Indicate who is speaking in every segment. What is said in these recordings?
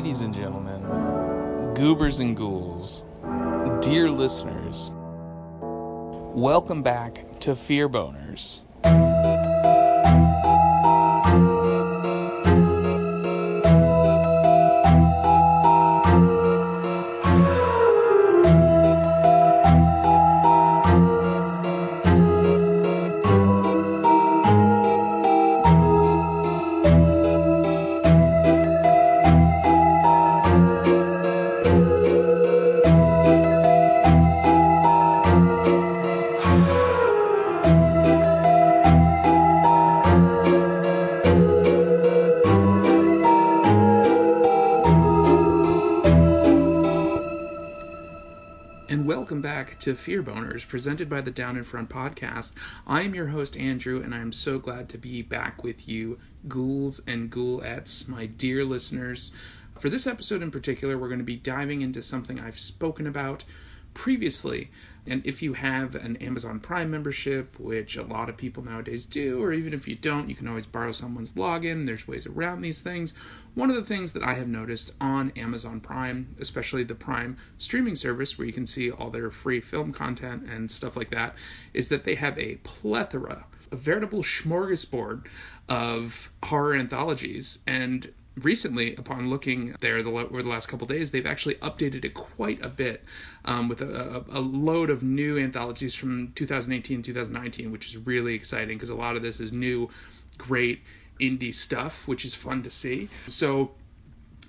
Speaker 1: Ladies and gentlemen, goobers and ghouls, dear listeners, welcome back to Fear Boners. Boners, presented by the Down in Front podcast. I am your host, Andrew, and I am so glad to be back with you, ghouls and ghoulettes, my dear listeners. For this episode in particular, we're going to be diving into something I've spoken about previously. And if you have an Amazon Prime membership, which a lot of people nowadays do, or even if you don't, you can always borrow someone's login. There's ways around these things. One of the things that I have noticed on Amazon Prime, especially the Prime streaming service where you can see all their free film content and stuff like that, is that they have a plethora, a veritable smorgasbord of horror anthologies. And recently, upon looking there the, over the last couple days, they've actually updated it quite a bit um, with a, a, load of new anthologies from 2018 and 2019, which is really exciting because a lot of this is new, great indie stuff, which is fun to see. So,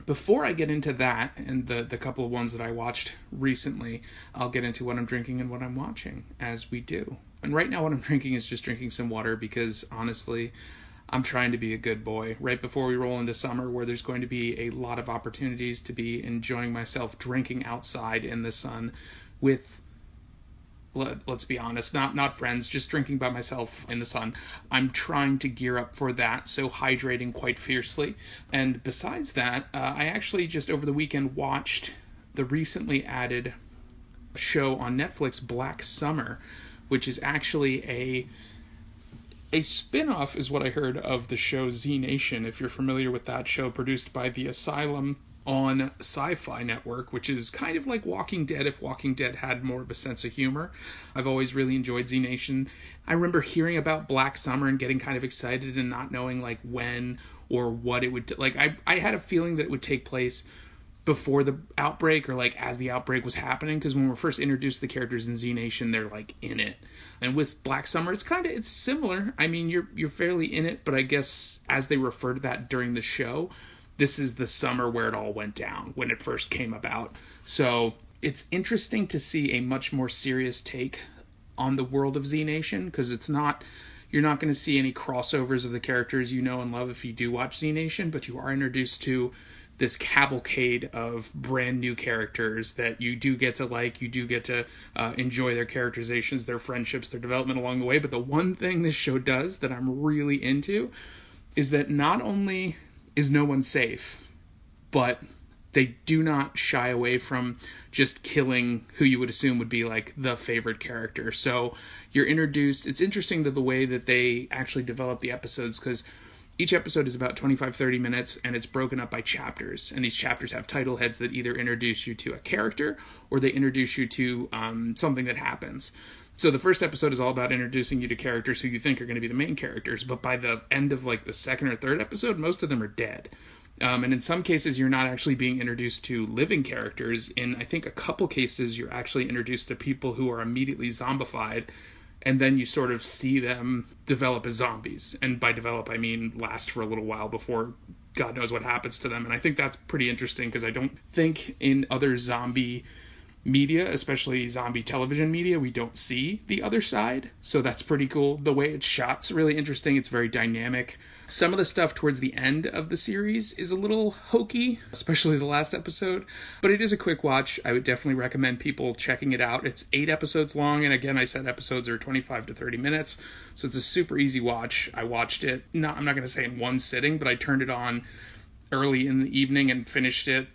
Speaker 1: before I get into that and the, the couple of ones that I watched recently, I'll get into what I'm drinking and what I'm watching, as we do. And right now, what I'm drinking is just drinking some water because honestly, I'm trying to be a good boy. Right before we roll into summer, where there's going to be a lot of opportunities to be enjoying myself drinking outside in the sun with let, us be honest, not not friends, just drinking by myself in the sun. I'm trying to gear up for that, so hydrating quite fiercely. And besides that, uh, I actually just over the weekend watched the recently added show on Netflix, Black Summer, which is actually a a spin-off is what I heard of the show Z Nation, if you're familiar with that show produced by the Asylum on Sci-Fi Network, which is kind of like Walking Dead if Walking Dead had more of a sense of humor. I've always really enjoyed Z Nation. I remember hearing about Black Summer and getting kind of excited and not knowing like when or what it would t- like I I had a feeling that it would take place before the outbreak or like as the outbreak was happening because when we're first introduced to the characters in Z Nation they're like in it. And with Black Summer it's kind of it's similar. I mean you're you're fairly in it but I guess as they refer to that during the show this is the summer where it all went down when it first came about. So it's interesting to see a much more serious take on the world of Z Nation because it's not you're not going to see any crossovers of the characters you know and love if you do watch Z Nation but you are introduced to this cavalcade of brand new characters that you do get to like, you do get to uh, enjoy their characterizations, their friendships, their development along the way. But the one thing this show does that I'm really into is that not only is no one safe, but they do not shy away from just killing who you would assume would be like the favorite character. So you're introduced. It's interesting that the way that they actually develop the episodes because each episode is about 25 30 minutes and it's broken up by chapters and these chapters have title heads that either introduce you to a character or they introduce you to um, something that happens. So the first episode is all about introducing you to characters who you think are going to be the main characters but by the end of like the second or third episode most of them are dead. Um, and in some cases you're not actually being introduced to living characters. In i think a couple cases you're actually introduced to people who are immediately zombified and then you sort of see them develop as zombies. And by develop, I mean last for a little while before God knows what happens to them. And I think that's pretty interesting because I don't think in other zombie media, especially zombie television media, we don't see the other side. So that's pretty cool. The way it's shot's really interesting. It's very dynamic. Some of the stuff towards the end of the series is a little hokey, especially the last episode, but it is a quick watch. I would definitely recommend people checking it out. It's eight episodes long, and again, I said episodes are 25 to 30 minutes, so it's a super easy watch. I watched it, not, I'm not going to say in one sitting, but I turned it on early in the evening and finished it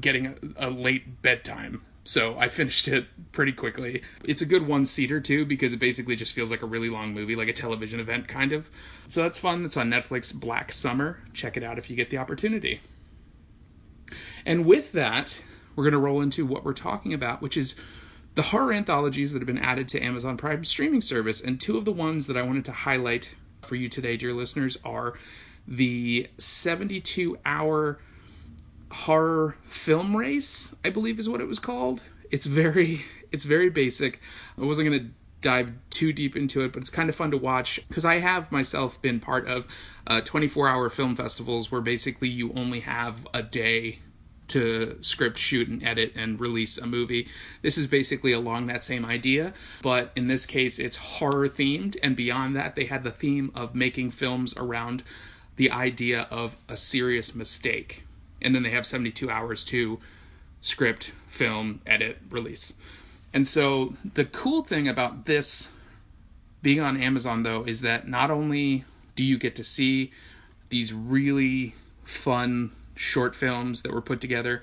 Speaker 1: getting a, a late bedtime so I finished it pretty quickly. It's a good one seater too because it basically just feels like a really long movie, like a television event kind of. So that's fun. It's on Netflix, Black Summer. Check it out if you get the opportunity. And with that, we're going to roll into what we're talking about, which is the horror anthologies that have been added to Amazon Prime streaming service. And two of the ones that I wanted to highlight for you today, dear listeners, are the 72 hour horror film race, I believe is what it was called. It's very it's very basic. I wasn't going to dive too deep into it, but it's kind of fun to watch because I have myself been part of uh, 24 hour film festivals where basically you only have a day to script, shoot, and edit and release a movie. This is basically along that same idea, but in this case, it's horror themed, and beyond that, they had the theme of making films around the idea of a serious mistake. And then they have 72 hours to script, film, edit, release. And so the cool thing about this being on Amazon, though, is that not only do you get to see these really fun short films that were put together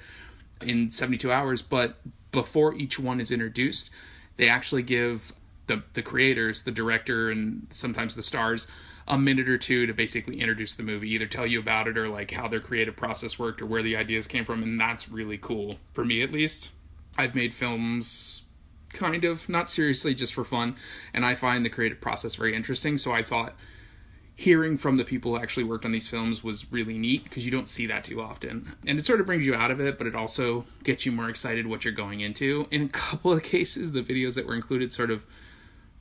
Speaker 1: in 72 hours, but before each one is introduced, they actually give the, the creators, the director, and sometimes the stars a minute or two to basically introduce the movie, either tell you about it or like how their creative process worked or where the ideas came from, and that's really cool for me at least. I've made films kind of not seriously just for fun, and I find the creative process very interesting. So I thought hearing from the people who actually worked on these films was really neat because you don't see that too often. And it sort of brings you out of it, but it also gets you more excited what you're going into. In a couple of cases, the videos that were included sort of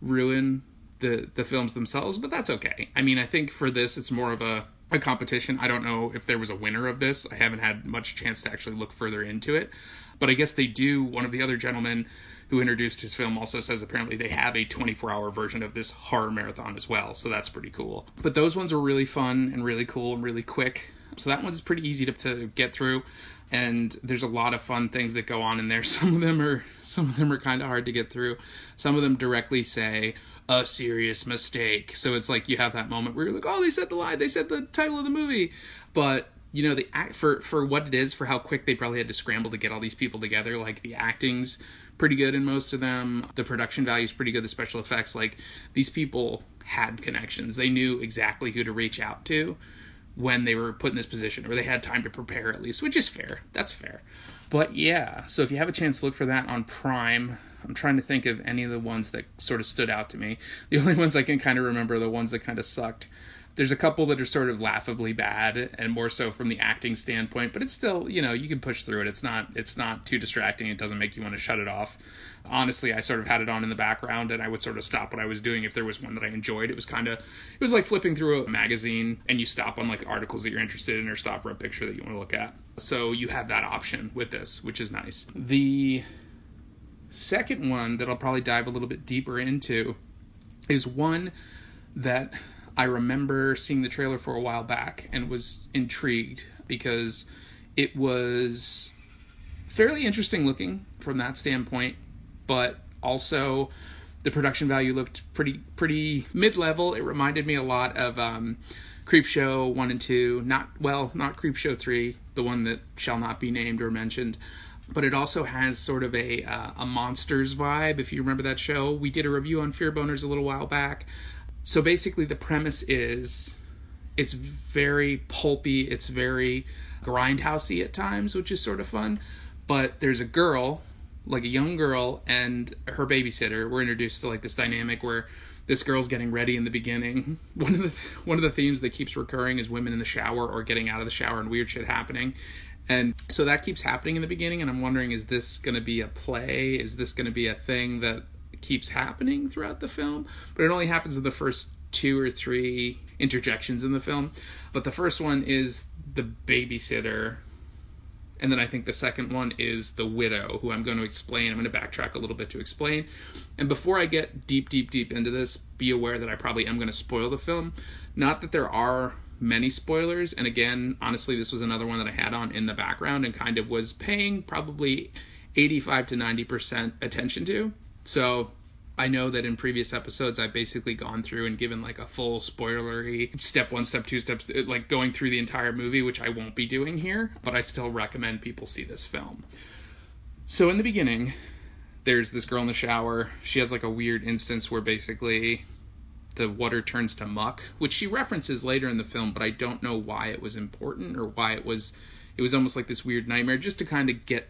Speaker 1: ruin the the films themselves, but that's okay. I mean, I think for this it's more of a a competition. I don't know if there was a winner of this. I haven't had much chance to actually look further into it. But I guess they do. One of the other gentlemen who introduced his film also says apparently they have a 24 hour version of this horror marathon as well. So that's pretty cool. But those ones were really fun and really cool and really quick. So that one's pretty easy to, to get through. And there's a lot of fun things that go on in there. Some of them are some of them are kind of hard to get through. Some of them directly say, a serious mistake. So it's like you have that moment where you're like, oh, they said the lie, they said the title of the movie, but you know the act for for what it is for how quick they probably had to scramble to get all these people together like the acting's pretty good in most of them. The production value is pretty good. The special effects like these people had connections. They knew exactly who to reach out to when they were put in this position or they had time to prepare at least which is fair. That's fair. But yeah. So if you have a chance to look for that on prime i'm trying to think of any of the ones that sort of stood out to me. The only ones i can kind of remember are the ones that kind of sucked. There's a couple that are sort of laughably bad and more so from the acting standpoint but it's still you know you can push through it. It's not it's not too distracting. It doesn't make you want to shut it off. Honestly i sort of had it on in the background and i would sort of stop what i was doing if there was one that i enjoyed. It was kind of it was like flipping through a magazine and you stop on like articles that you're interested in or stop for a picture that you want to look at. So you have that option with this which is nice. The second one that i'll probably dive a little bit deeper into is one that I remember seeing the trailer for a while back and was intrigued because it was fairly interesting looking from that standpoint, but also the production value looked pretty pretty mid level. It reminded me a lot of um, Creepshow one and two. Not well, not Creepshow three, the one that shall not be named or mentioned. But it also has sort of a uh, a monsters vibe. If you remember that show, we did a review on Fear Boners a little while back. So basically the premise is it's very pulpy it's very grindhousey at times which is sort of fun. But there's a girl like a young girl and her babysitter. We're introduced to like this dynamic where this girl's getting ready in the beginning. One of the one of the themes that keeps recurring is women in the shower or getting out of the shower and weird shit happening and so that keeps happening in the beginning and i'm wondering is this going to be a play is this going to be a thing that keeps happening throughout the film, but it only happens in the first two or three interjections in the film. But the first one is the babysitter. And then I think the second one is the widow, who I'm going to explain. I'm going to backtrack a little bit to explain. And before I get deep, deep, deep into this, be aware that I probably am going to spoil the film. Not that there are many spoilers. And again, honestly, this was another one that I had on in the background and kind of was paying probably 85 to 90% attention to. So I know that in previous episodes I've basically gone through and given like a full spoilery step one, step two, steps uh, like going through the entire movie, which I won't be doing here, but I still recommend people see this film. So in the beginning, there's this girl in the shower. She has like a weird instance where basically the water turns to muck, which she references later in the film, but I don't know why it was important or why it was it was almost like this weird nightmare just to kind of get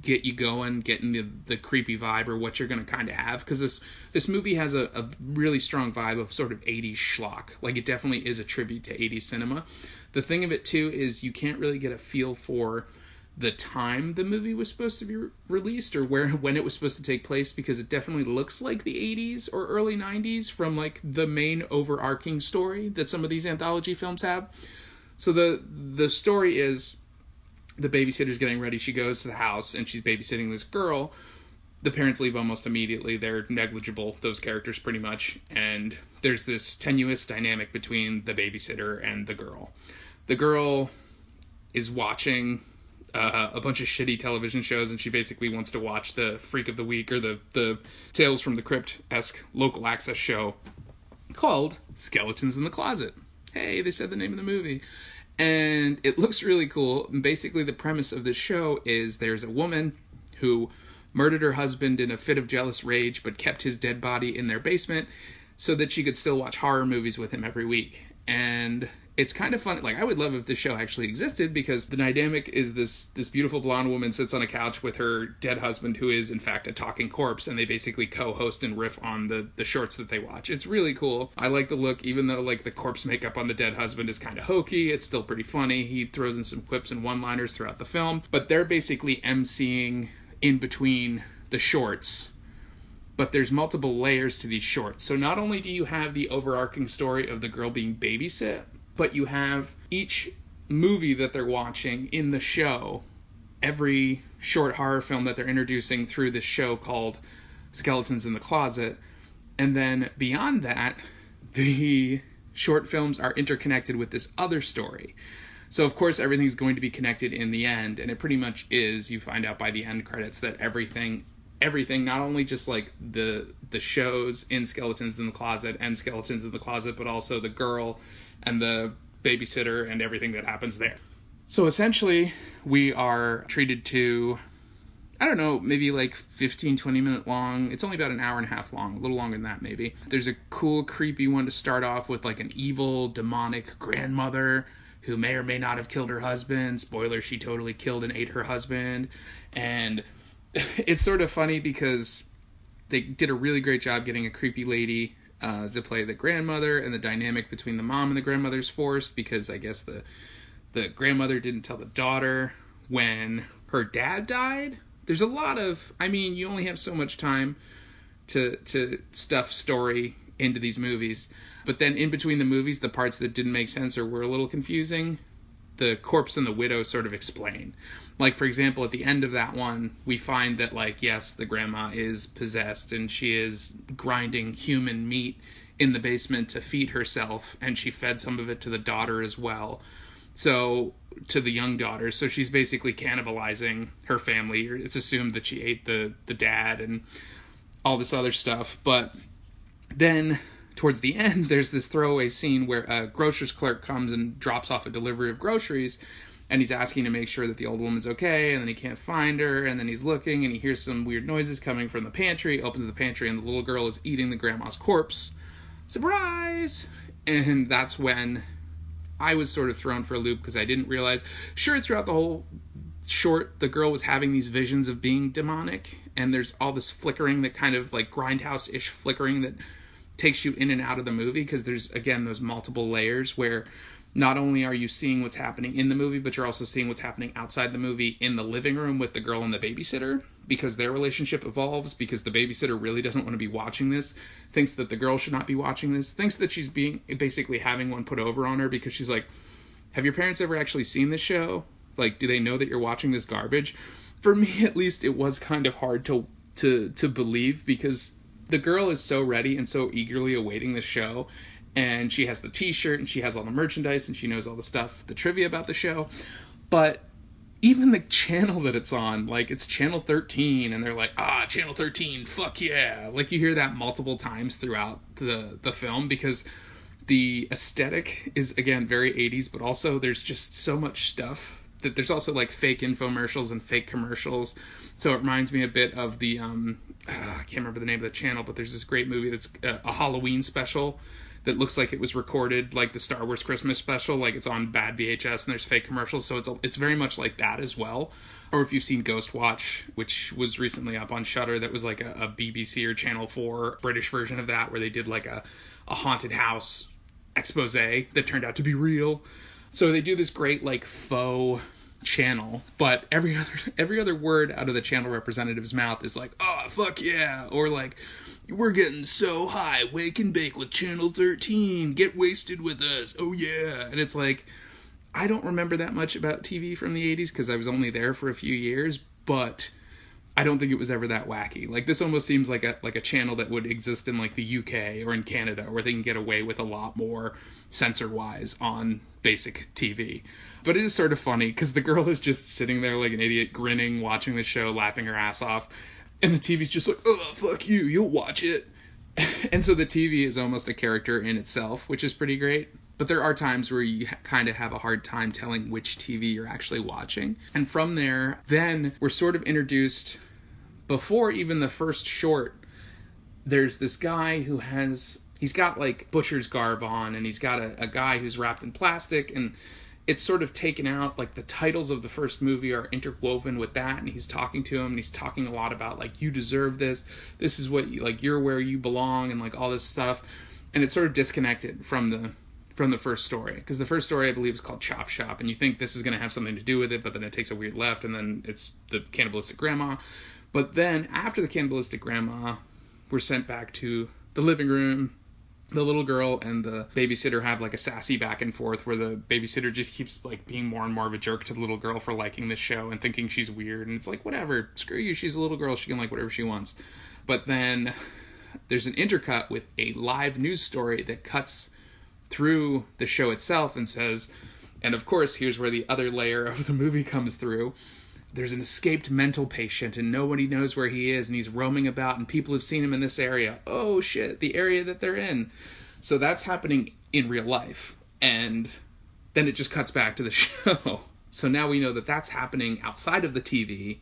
Speaker 1: get you going, getting the the creepy vibe or what you're going to kind of have because this this movie has a, a really strong vibe of sort of 80s schlock. Like it definitely is a tribute to 80s cinema. The thing of it too is you can't really get a feel for the time the movie was supposed to be re- released or where when it was supposed to take place because it definitely looks like the 80s or early 90s from like the main overarching story that some of these anthology films have. So the the story is the babysitter's getting ready. She goes to the house and she's babysitting this girl. The parents leave almost immediately. They're negligible, those characters, pretty much. And there's this tenuous dynamic between the babysitter and the girl. The girl is watching uh, a bunch of shitty television shows, and she basically wants to watch the Freak of the Week or the the Tales from the Crypt esque local access show called Skeletons in the Closet. Hey, they said the name of the movie and it looks really cool. Basically, the premise of this show is there's a woman who murdered her husband in a fit of jealous rage, but kept his dead body in their basement so that she could still watch horror movies with him every week. And it's kind of fun. Like I would love if this show actually existed because the dynamic is this this beautiful blonde woman sits on a couch with her dead husband who is in fact a talking corpse and they basically co-host and riff on the the shorts that they watch. It's really cool. I like the look even though like the corpse makeup on the dead husband is kind of hokey, it's still pretty funny. He throws in some quips and one-liners throughout the film, but they're basically emceeing in between the shorts but there's multiple layers to these shorts. So not only do you have the overarching story of the girl being babysit, but you have each movie that they're watching in the show, every short horror film that they're introducing through this show called Skeletons in the Closet. And then beyond that, the short films are interconnected with this other story. So of course everything's going to be connected in the end, and it pretty much is. You find out by the end credits that everything everything, not only just like the the shows in Skeletons in the Closet and Skeletons in the Closet, but also the girl and the babysitter and everything that happens there. So essentially, we are treated to, I don't know, maybe like 15, 20 minute long. It's only about an hour and a half long, a little longer than that, maybe. There's a cool, creepy one to start off with, like an evil, demonic grandmother who may or may not have killed her husband. Spoiler, she totally killed and ate her husband. And it's sort of funny because they did a really great job getting a creepy lady uh, to play the grandmother, and the dynamic between the mom and the grandmother's forced because I guess the the grandmother didn't tell the daughter when her dad died. There's a lot of, I mean, you only have so much time to to stuff story into these movies, but then in between the movies, the parts that didn't make sense or were a little confusing, the corpse and the widow sort of explain. Like for example at the end of that one we find that like yes the grandma is possessed and she is grinding human meat in the basement to feed herself and she fed some of it to the daughter as well. So to the young daughter. So she's basically cannibalizing her family. It's assumed that she ate the the dad and all this other stuff. But then towards the end there's this throwaway scene where a grocer's clerk comes and drops off a delivery of groceries and he's asking to make sure that the old woman's okay and then he can't find her and then he's looking and he hears some weird noises coming from the pantry opens the pantry and the little girl is eating the grandma's corpse. Surprise! And that's when i was sort of thrown for a loop because i didn't realize sure throughout the whole short the girl was having these visions of being demonic and there's all this flickering that kind of like grindhouse-ish flickering that takes you in and out of the movie because there's again those multiple layers where not only are you seeing what's happening in the movie, but you're also seeing what's happening outside the movie in the living room with the girl and the babysitter because their relationship evolves because the babysitter really doesn't want to be watching this, thinks that the girl should not be watching this, thinks that she's being basically having one put over on her because she's like, Have your parents ever actually seen this show? Like, do they know that you're watching this garbage? For me at least it was kind of hard to to to believe because the girl is so ready and so eagerly awaiting the show and she has the t-shirt and she has all the merchandise and she knows all the stuff the trivia about the show. But even the channel that it's on like it's channel 13 and they're like ah channel 13 fuck yeah. Like you hear that multiple times throughout the the film because the aesthetic is again very 80s but also there's just so much stuff that there's also like fake infomercials and fake commercials. So it reminds me a bit of the um uh, I can't remember the name of the channel, but there's this great movie that's a, a Halloween special that looks like it was recorded like the Star Wars Christmas special, like it's on bad VHS and there's fake commercials. So it's a, it's very much like that as well. Or if you've seen Ghostwatch, which was recently up on Shudder, that was like a, a BBC or Channel Four British version of that, where they did like a a haunted house expose that turned out to be real. So they do this great like faux channel, but every other every other word out of the channel representative's mouth is like, "Oh, fuck yeah," or like, "We're getting so high, wake and bake with Channel 13, get wasted with us, oh yeah," and it's like, I don't remember that much about TV from the 80s because I was only there for a few years, but I don't think it was ever that wacky. Like this almost seems like a like a channel that would exist in like the UK or in Canada where they can get away with a lot more censor wise on basic TV. But it is sort of funny because the girl is just sitting there like an idiot, grinning, watching the show, laughing her ass off, and the TV's just like, "Oh fuck you, you'll watch it." and so the TV is almost a character in itself, which is pretty great. But there are times where you kind of have a hard time telling which TV you're actually watching. And from there, then we're sort of introduced before even the first short. There's this guy who has he's got like butcher's garb on and he's got a, a guy who's wrapped in plastic and it's sort of taken out like the titles of the first movie are interwoven with that and he's talking to him and he's talking a lot about like you deserve this this is what you, like you're where you belong and like all this stuff and it's sort of disconnected from the from the first story because the first story I believe is called Chop Shop, and you think this is going to have something to do with it, but then it takes a weird left, and then it's the cannibalistic grandma. But then after the cannibalistic grandma, we're sent back to the living room. The little girl and the babysitter have like a sassy back and forth where the babysitter just keeps like being more and more of a jerk to the little girl for liking this show and thinking she's weird. And it's like, whatever, screw you, she's a little girl, she can like whatever she wants. But then there's an intercut with a live news story that cuts through the show itself and says, and of course, here's where the other layer of the movie comes through. There's an escaped mental patient, and nobody knows where he is, and he's roaming about, and people have seen him in this area. Oh shit, the area that they're in. So that's happening in real life. And then it just cuts back to the show. So now we know that that's happening outside of the TV,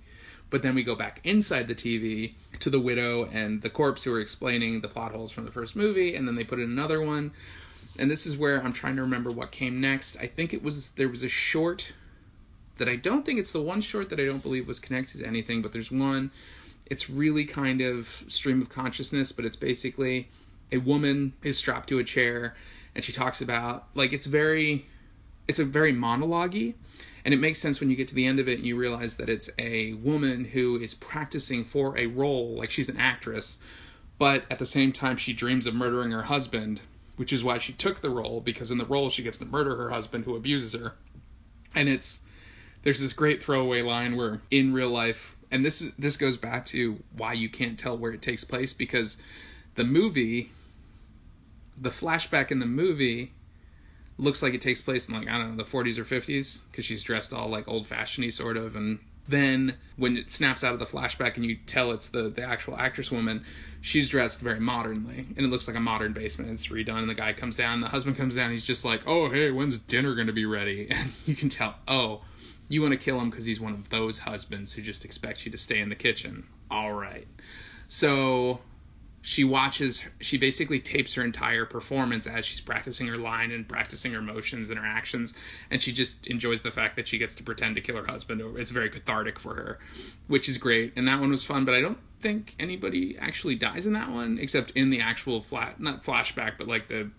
Speaker 1: but then we go back inside the TV to the widow and the corpse who are explaining the plot holes from the first movie, and then they put in another one and this is where I'm trying to remember what came next. I think it was there was a short that I don't think it's the one short that I don't believe was connected to anything, but there's one. It's really kind of stream of consciousness, but it's basically a woman is strapped to a chair and she talks about like it's very it's a very monologue and it makes sense when you get to the end of it and you realize that it's a woman who is practicing for a role like she's an actress but at the same time she dreams of murdering her husband which is why she took the role because in the role she gets to murder her husband who abuses her. And it's there's this great throwaway line where in real life and this is this goes back to why you can't tell where it takes place because the movie the flashback in the movie looks like it takes place in like I don't know the 40s or 50s because she's dressed all like old fashionedy sort of and then when it snaps out of the flashback and you tell it's the the actual actress woman she's dressed very modernly and it looks like a modern basement it's redone and the guy comes down the husband comes down he's just like oh hey when's dinner going to be ready? And you can tell oh you want to kill him because he's one of those husbands who just expects you to stay in the kitchen. All right. So she watches she basically tapes her entire performance as she's practicing her line and practicing her motions and her actions and she just enjoys the fact that she gets to pretend to kill her husband. It's very cathartic for her which is great and that one was fun but i don't think anybody actually dies in that one except in the actual flat not flashback but like the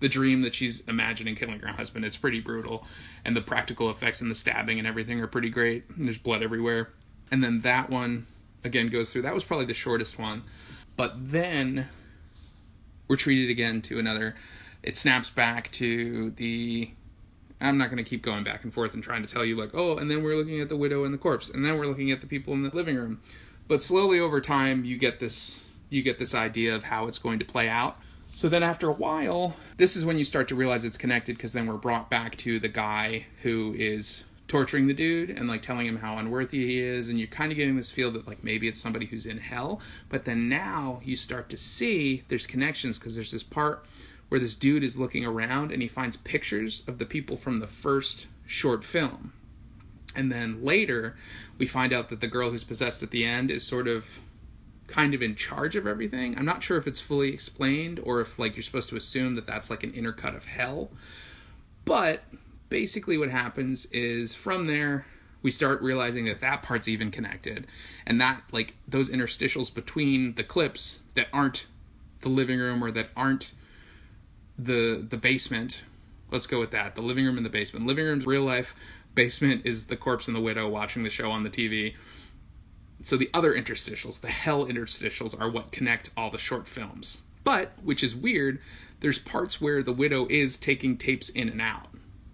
Speaker 1: the dream that she's imagining killing her husband it's pretty brutal and the practical effects and the stabbing and everything are pretty great there's blood everywhere and then that one again goes through that was probably the shortest one but then we're treated again to another. It snaps back to the. I'm not going to keep going back and forth and trying to tell you, like, oh, and then we're looking at the widow and the corpse, and then we're looking at the people in the living room. But slowly over time, you get this you get this idea of how it's going to play out. So then after a while, this is when you start to realize it's connected because then we're brought back to the guy who is torturing the dude and like telling him how unworthy he is and you're kind of getting this feel that like maybe it's somebody who's in hell. But then now you start to see there's connections because there's this part where this dude is looking around and he finds pictures of the people from the first short film. And then later we find out that the girl who's possessed at the end is sort of kind of in charge of everything. I'm not sure if it's fully explained or if like you're supposed to assume that that's like an intercut of hell. But basically what happens is from there we start realizing that that part's even connected and that like those interstitials between the clips that aren't the living room or that aren't the the basement let's go with that the living room and the basement living room's real life basement is the corpse and the widow watching the show on the tv so the other interstitials the hell interstitials are what connect all the short films. But which is weird there's parts where the widow is taking tapes in and out.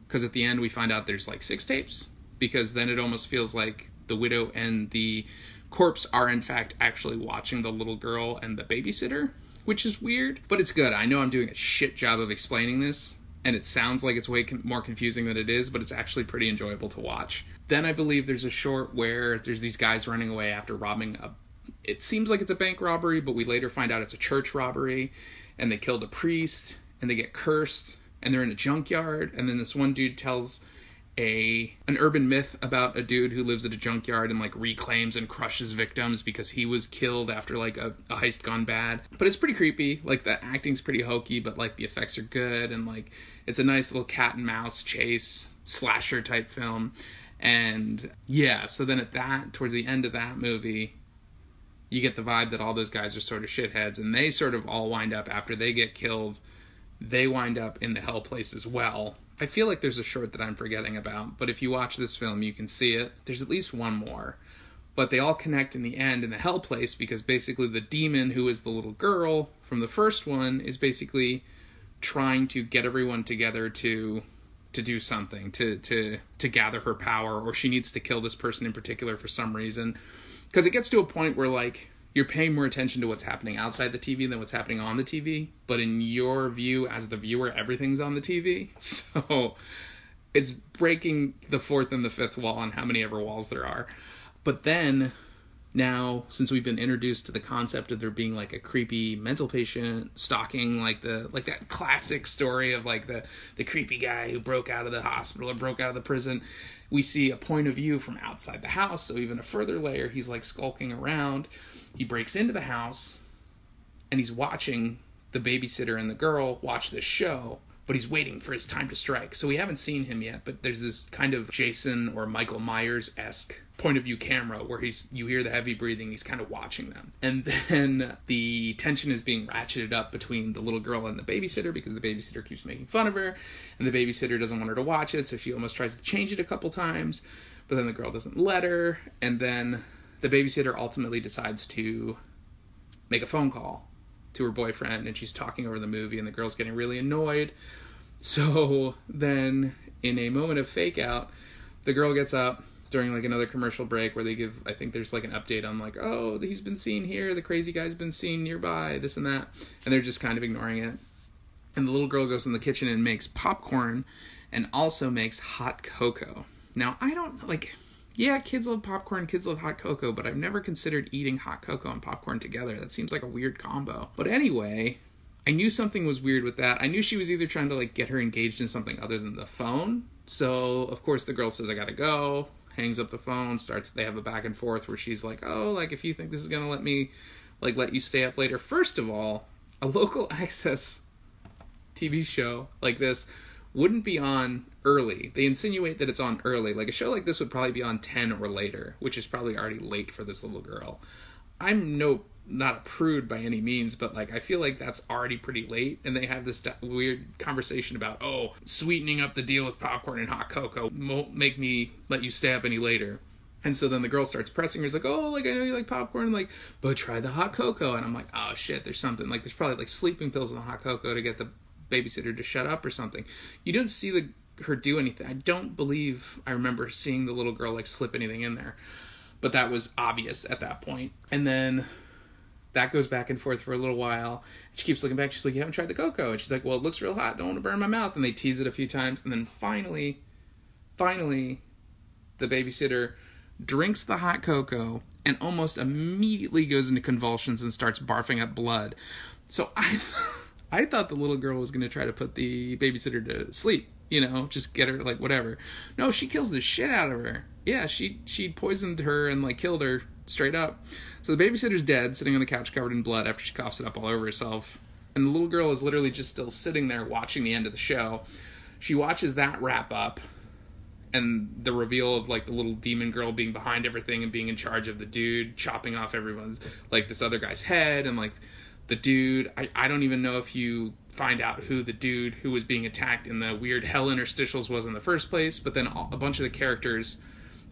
Speaker 1: Because at the end we find out there's like six tapes? Because then it almost feels like the widow and the corpse are in fact actually watching the little girl and the babysitter which is weird. But it's good. I know i'm doing a shit job of explaining this and it sounds like it's way con- more confusing than it is but it's actually pretty enjoyable to watch then i believe there's a short where there's these guys running away after robbing a it seems like it's a bank robbery but we later find out it's a church robbery and they killed a priest and they get cursed and they're in a junkyard and then this one dude tells a an urban myth about a dude who lives at a junkyard and like reclaims and crushes victims because he was killed after like a, a heist gone bad. But it's pretty creepy. Like the acting's pretty hokey but like the effects are good and like it's a nice little cat and mouse chase slasher type film and yeah so then at that towards the end of that movie you get the vibe that all those guys are sort of shitheads and they sort of all wind up after they get killed they wind up in the hell place as well. I feel like there's a short that I'm forgetting about, but if you watch this film, you can see it. There's at least one more. But they all connect in the end in the hell place because basically the demon who is the little girl from the first one is basically trying to get everyone together to to do something to to to gather her power or she needs to kill this person in particular for some reason because it gets to a point where like you're paying more attention to what's happening outside the TV than what's happening on the TV. But in your view as the viewer, everything's on the TV. So it's breaking the fourth and the fifth wall on how many ever walls there are. But then now, since we've been introduced to the concept of there being like a creepy mental patient stalking like the like that classic story of like the the creepy guy who broke out of the hospital or broke out of the prison we see a point of view from outside the house so even a further layer he's like skulking around he breaks into the house and he's watching the babysitter and the girl watch this show, but he's waiting for his time to strike. So we haven't seen him yet, but there's this kind of Jason or Michael Myers esque point of view camera where he's you hear the heavy breathing he's kind of watching them and then the tension is being ratcheted up between the little girl and the babysitter because the babysitter keeps making fun of her and the babysitter doesn't want her to watch it so she almost tries to change it a couple times but then the girl doesn't let her and then the babysitter ultimately decides to make a phone call to her boyfriend and she's talking over the movie and the girl's getting really annoyed. So then in a moment of fake out, the girl gets up during like another commercial break where they give I think there's like an update on like, oh, he's been seen here, the crazy guy's been seen nearby, this and that. And they're just kind of ignoring it. And the little girl goes in the kitchen and makes popcorn and also makes hot cocoa. Now I don't like yeah, kids love popcorn, kids love hot cocoa, but I've never considered eating hot cocoa and popcorn together. That seems like a weird combo. But anyway, I knew something was weird with that. I knew she was either trying to like get her engaged in something other than the phone. So, of course, the girl says I got to go, hangs up the phone, starts they have a back and forth where she's like, "Oh, like if you think this is going to let me like let you stay up later." First of all, a local access TV show like this wouldn't be on early. They insinuate that it's on early. Like a show like this would probably be on 10 or later, which is probably already late for this little girl. I'm no not a prude by any means, but like I feel like that's already pretty late, and they have this weird conversation about oh, sweetening up the deal with popcorn and hot cocoa won't make me let you stay up any later. And so then the girl starts pressing her. Like, oh, like I know you like popcorn, like, but try the hot cocoa. And I'm like, oh shit, there's something like there's probably like sleeping pills in the hot cocoa to get the babysitter to shut up or something. You don't see the her do anything. I don't believe I remember seeing the little girl like slip anything in there. But that was obvious at that point. And then that goes back and forth for a little while. She keeps looking back. She's like, "You haven't tried the cocoa." And she's like, "Well, it looks real hot. Don't want to burn my mouth." And they tease it a few times, and then finally, finally, the babysitter drinks the hot cocoa and almost immediately goes into convulsions and starts barfing up blood. So I, I thought the little girl was going to try to put the babysitter to sleep you know, just get her like whatever. No, she kills the shit out of her. Yeah, she she poisoned her and like killed her straight up. So the babysitter's dead, sitting on the couch covered in blood after she coughs it up all over herself. And the little girl is literally just still sitting there watching the end of the show. She watches that wrap up and the reveal of like the little demon girl being behind everything and being in charge of the dude chopping off everyone's like this other guy's head and like the dude I, I don't even know if you find out who the dude who was being attacked in the weird hell interstitials was in the first place but then a bunch of the characters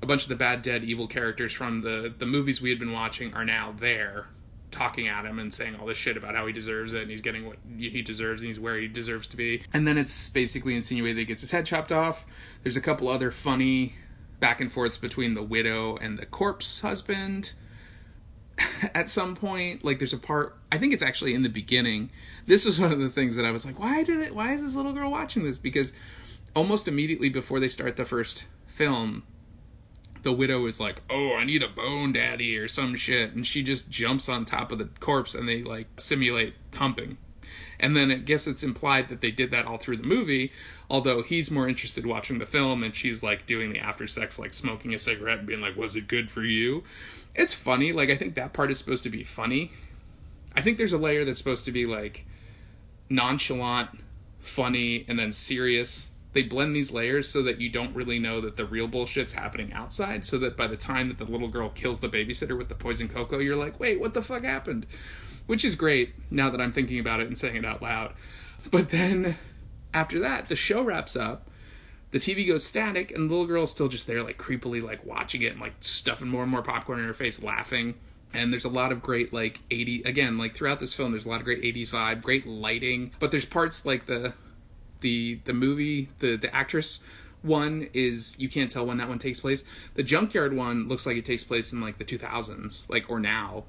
Speaker 1: a bunch of the bad dead evil characters from the the movies we had been watching are now there talking at him and saying all this shit about how he deserves it and he's getting what he deserves and he's where he deserves to be. And then it's basically insinuated that he gets his head chopped off. There's a couple other funny back and forths between the widow and the corpse husband. at some point, like there's a part I think it's actually in the beginning. This was one of the things that I was like, why did it why is this little girl watching this? Because almost immediately before they start the first film, the widow is like, "Oh, I need a bone daddy" or some shit, and she just jumps on top of the corpse and they like simulate humping. And then I guess it's implied that they did that all through the movie, although he's more interested watching the film and she's like doing the after sex, like smoking a cigarette and being like, Was it good for you? It's funny. Like, I think that part is supposed to be funny. I think there's a layer that's supposed to be like nonchalant, funny, and then serious they blend these layers so that you don't really know that the real bullshit's happening outside so that by the time that the little girl kills the babysitter with the poison cocoa you're like wait what the fuck happened? Which is great now that i'm thinking about it and saying it out loud. But then after that the show wraps up the tv goes static and the little girl's still just there like creepily like watching it and like stuffing more and more popcorn in her face laughing. And there's a lot of great like 80 again like throughout this film there's a lot of great 80s vibe great lighting but there's parts like the the the movie the the actress one is you can't tell when that one takes place. The junkyard one looks like it takes place in like the 2000s, like or now,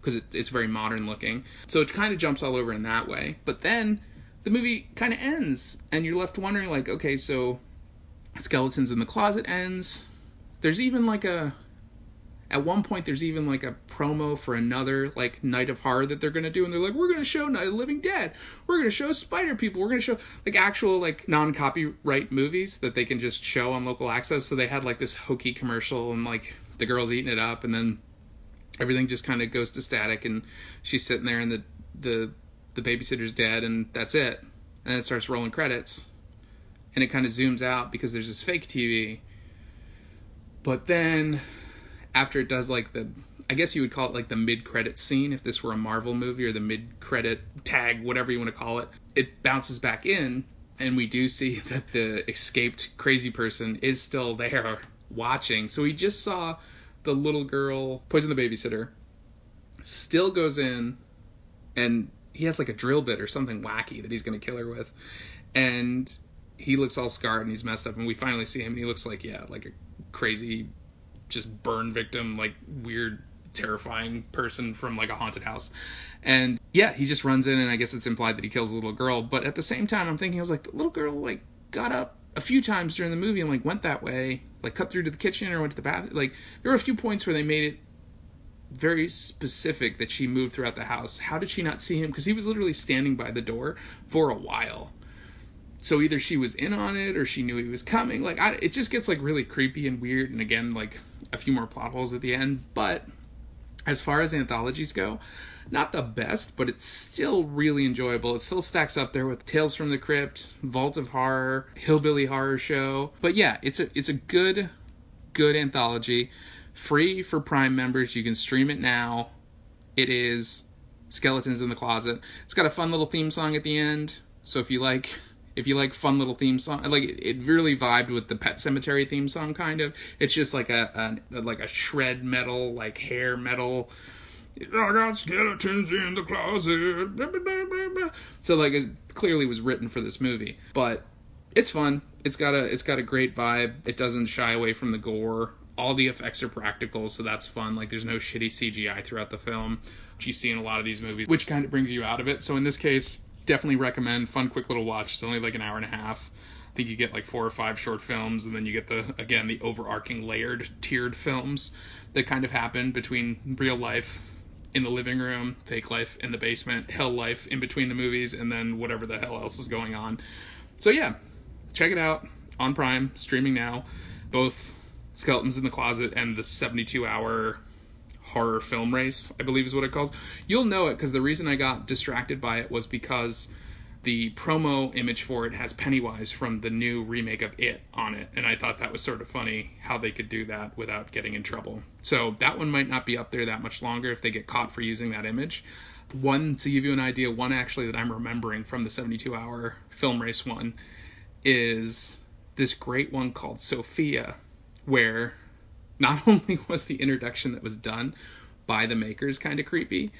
Speaker 1: because it, it's very modern looking. So it kind of jumps all over in that way. But then the movie kind of ends, and you're left wondering, like, okay, so skeletons in the closet ends. There's even like a at one point, there's even like a promo for another like Night of Horror that they're gonna do, and they're like, "We're gonna show Night of Living Dead. We're gonna show Spider People. We're gonna show like actual like non-copyright movies that they can just show on local access." So they had like this hokey commercial, and like the girl's eating it up, and then everything just kind of goes to static, and she's sitting there, and the the the babysitter's dead, and that's it. And it starts rolling credits, and it kind of zooms out because there's this fake TV. But then after it does like the I guess you would call it like the mid credit scene if this were a Marvel movie or the mid credit tag, whatever you want to call it. It bounces back in, and we do see that the escaped crazy person is still there watching. So we just saw the little girl poison the babysitter, still goes in, and he has like a drill bit or something wacky that he's going to kill her with. And he looks all scarred and he's messed up. And we finally see him, and he looks like, yeah, like a crazy just burn victim, like weird, terrifying person from like a haunted house. And yeah, he just runs in, and I guess it's implied that he kills a little girl. But at the same time, I'm thinking, I was like, the little girl like got up a few times during the movie and like went that way, like cut through to the kitchen or went to the bathroom. Like there were a few points where they made it very specific that she moved throughout the house. How did she not see him? Because he was literally standing by the door for a while. So either she was in on it or she knew he was coming. Like I, it just gets like really creepy and weird. And again, like a few more plot holes at the end. But as far as anthologies go, not the best, but it's still really enjoyable. It still stacks up there with Tales from the Crypt, Vault of Horror, Hillbilly Horror Show. But yeah, it's a it's a good good anthology. Free for Prime members. You can stream it now. It is Skeletons in the Closet. It's got a fun little theme song at the end. So if you like if you like fun little theme song like it really vibed with the Pet Sematary theme song kind of it's just like a, a like a shred metal like hair metal I got skeletons in the closet. Blah, blah, blah, so like it clearly was written for this movie, but it's fun. It's got a it's got a great vibe. It doesn't shy away from the gore. All the effects are practical, so that's fun. Like there's no shitty CGI throughout the film, which you see in a lot of these movies, which kind of brings you out of it. So in this case, definitely recommend. Fun, quick little watch. It's only like an hour and a half. I think you get like four or five short films, and then you get the again the overarching layered tiered films that kind of happen between real life in the living room, fake life in the basement, hell life in between the movies, and then whatever the hell else is going on. So yeah, check it out on Prime, streaming now. Both Skeletons in the Closet and the 72 hour horror film race, I believe is what it calls. You'll know it because the reason I got distracted by it was because the promo image for it has Pennywise from the new remake of It on it, and I thought that was sort of funny how they could do that without getting in trouble. So that one might not be up there that much longer if they get caught for using that image. One to give you an idea, one actually that I'm remembering from the 72 hour film race one is this great one called Sophia, where not only was the introduction that was done by the makers kind of creepy,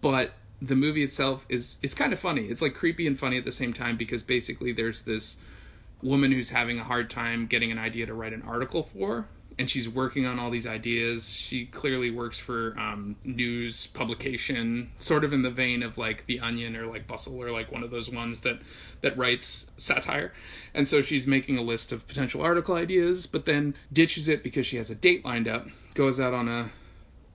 Speaker 1: but the movie itself is it's kind of funny. It's like creepy and funny at the same time because basically there's this woman who's having a hard time getting an idea to write an article for and she's working on all these ideas. She clearly works for um, news publication sort of in the vein of like the onion or like bustle or like one of those ones that that writes satire. And so she's making a list of potential article ideas but then ditches it because she has a date lined up goes out on a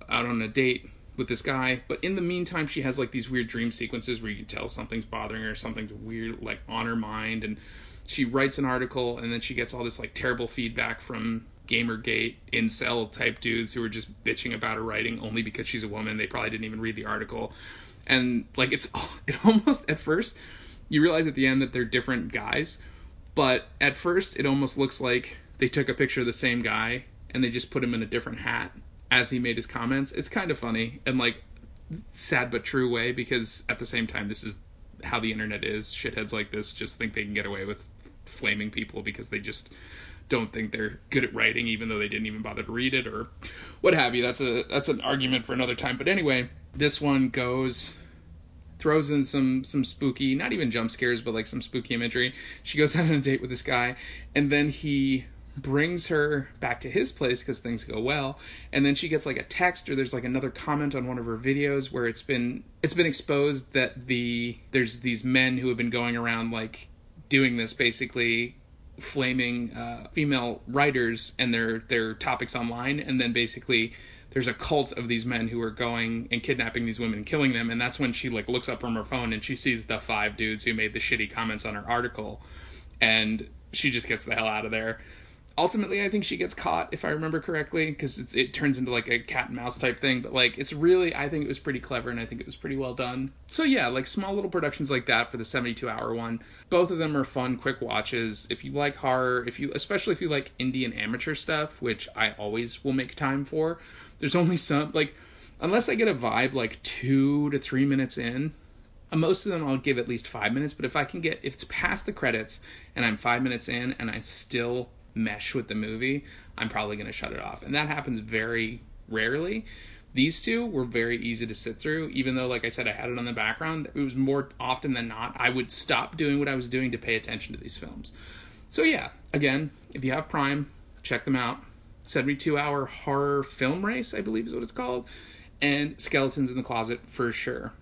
Speaker 1: out on a date with this guy. But in the meantime, she has like these weird dream sequences where you can tell something's bothering her, something's weird like on her mind, and she writes an article, and then she gets all this like terrible feedback from Gamergate incel type dudes who are just bitching about her writing only because she's a woman. They probably didn't even read the article, and like it's it almost at first you realize at the end that they're different guys, but at first it almost looks like they took a picture of the same guy and they just put him in a different hat as he made his comments. It's kind of funny and like sad but true way because at the same time this is how the internet is. Shitheads like this just think they can get away with flaming people because they just don't think they're good at writing even though they didn't even bother to read it or what have you. That's a that's an argument for another time. But anyway, this one goes throws in some some spooky, not even jump scares, but like some spooky imagery. She goes out on a date with this guy and then he brings her back to his place because things go well and then she gets like a text or there's like another comment on one of her videos where it's been it's been exposed that the there's these men who have been going around like doing this basically flaming uh, female writers and their their topics online. And then basically there's a cult of these men who are going and kidnapping these women and killing them. And that's when she like looks up from her phone and she sees the five dudes who made the shitty comments on her article. And she just gets the hell out of there ultimately i think she gets caught if i remember correctly because it turns into like a cat and mouse type thing but like it's really i think it was pretty clever and i think it was pretty well done. So yeah like small little productions like that for the 72 hour one. Both of them are fun quick watches. If you like horror if you especially if you like indian amateur stuff which i always will make time for there's only some like unless i get a vibe like two to three minutes in most of them I'll give at least five minutes, but if I can get if it's past the credits and I'm five minutes in and I still mesh with the movie, I'm probably going to shut it off. And that happens very rarely. These two were very easy to sit through, even though, like I said, I had it on the background. It was more often than not, I would stop doing what I was doing to pay attention to these films. So, yeah, again, if you have Prime, check them out. 72 hour horror film race, I believe is what it's called, and Skeletons in the Closet for sure.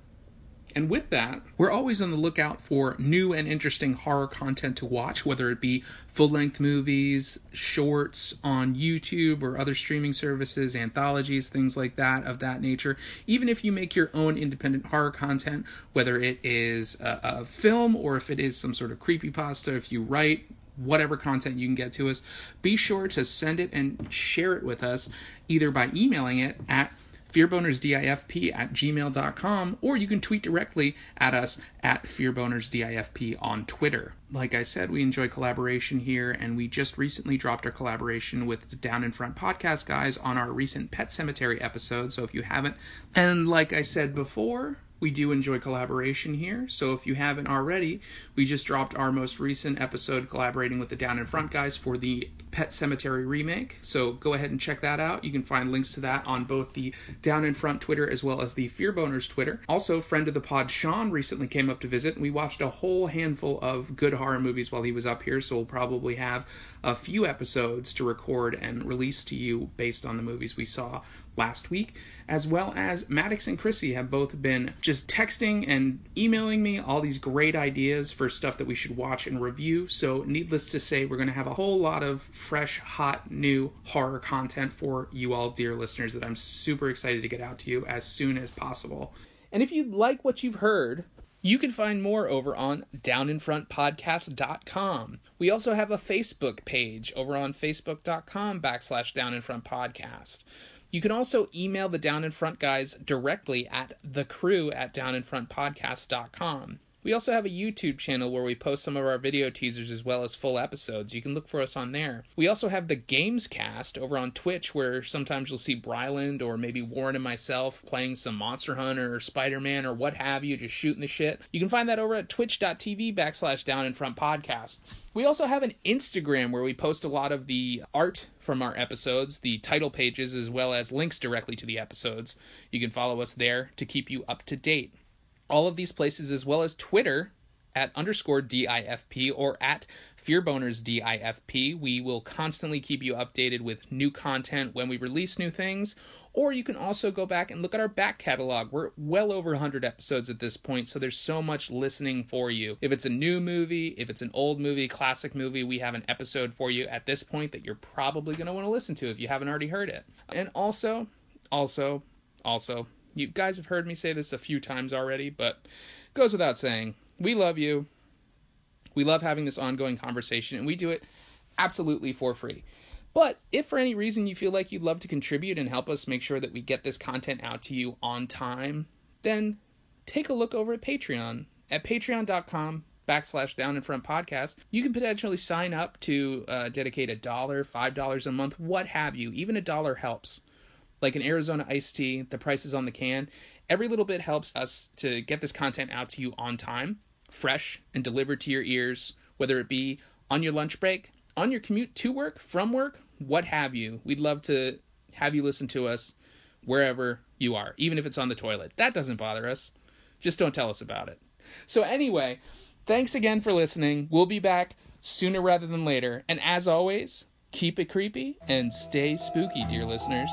Speaker 1: And with that, we're always on the lookout for new and interesting horror content to watch, whether it be full length movies, shorts on YouTube or other streaming services, anthologies, things like that of that nature. Even if you make your own independent horror content, whether it is a, a film or if it is some sort of creepy pasta, if you write, whatever content you can get to us, be sure to send it and share it with us either by emailing it at fearbonersdifp at gmail.com, or you can tweet directly at us at fearbonersdifp on Twitter. Like I said, we enjoy collaboration here, and we just recently dropped our collaboration with the Down in Front podcast guys on our recent Pet Sematary episode. So if you haven't, and like I said before, we do enjoy collaboration here, so if you haven't already, we just dropped our most recent episode collaborating with the Down in Front guys for the Pet Sematary remake. So go ahead and check that out. You can find links to that on both the Down in Front Twitter as well as the Fearboners Twitter. Also, friend of the pod Sean recently came up to visit, and we watched a whole handful of good horror movies while he was up here. So we'll probably have a few episodes to record and release to you based on the movies we saw last week, as well as Maddox and Chrissy have both been just texting and emailing me all these great ideas for stuff that we should watch and review. So, needless to say, we're going to have a whole lot of fresh, hot, new horror content for you all, dear listeners, that I'm super excited to get out to you as soon as possible. And if you like what you've heard, you can find more over on downinfrontpodcast.com. We also have a Facebook page over on facebook.com backslash downinfrontpodcast. You can also email the Down in Front guys directly at the crew at downinfrontpodcast.com. We also have a YouTube channel where we post some of our video teasers as well as full episodes. You can look for us on there. We also have the Games Cast over on Twitch where sometimes you'll see Bryland or maybe Warren and myself playing some Monster Hunter or Spider Man or what have you, just shooting the shit. You can find that over at twitch.tv backslash down in front podcast. We also have an Instagram where we post a lot of the art from our episodes, the title pages, as well as links directly to the episodes. You can follow us there to keep you up to date all of these places as well as Twitter at underscore DIFP or at Fearboners DIFP. We will constantly keep you updated with new content when we release new things. Or you can also go back and look at our back catalog. We're well over 100 episodes at this point, so there's so much listening for you. If it's a new movie, if it's an old movie, classic movie, we have an episode for you at this point that you're probably going to want to listen to if you haven't already heard it. And also, also, also, you guys have heard me say this a few times already, but goes without saying. We love you. We love having this ongoing conversation, and we do it absolutely for free. But if for any reason you feel like you'd love to contribute and help us make sure that we get this content out to you on time, then take a look over at Patreon at patreon.com backslash down in front podcast. You can potentially sign up to uh, dedicate a dollar, five dollars a month, what have you. Even a dollar helps like an Arizona iced tea, the price is on the can. Every little bit helps us to get this content out to you on time, fresh, and delivered to your ears, whether it be on your lunch break, on your commute to work, from work, what have you. We'd love to have you listen to us wherever you are, even if it's on the toilet. That doesn't bother us. Just don't tell us about it. So, anyway, thanks again for listening. We'll be back sooner rather than later. And as always, keep it creepy and stay spooky, dear listeners.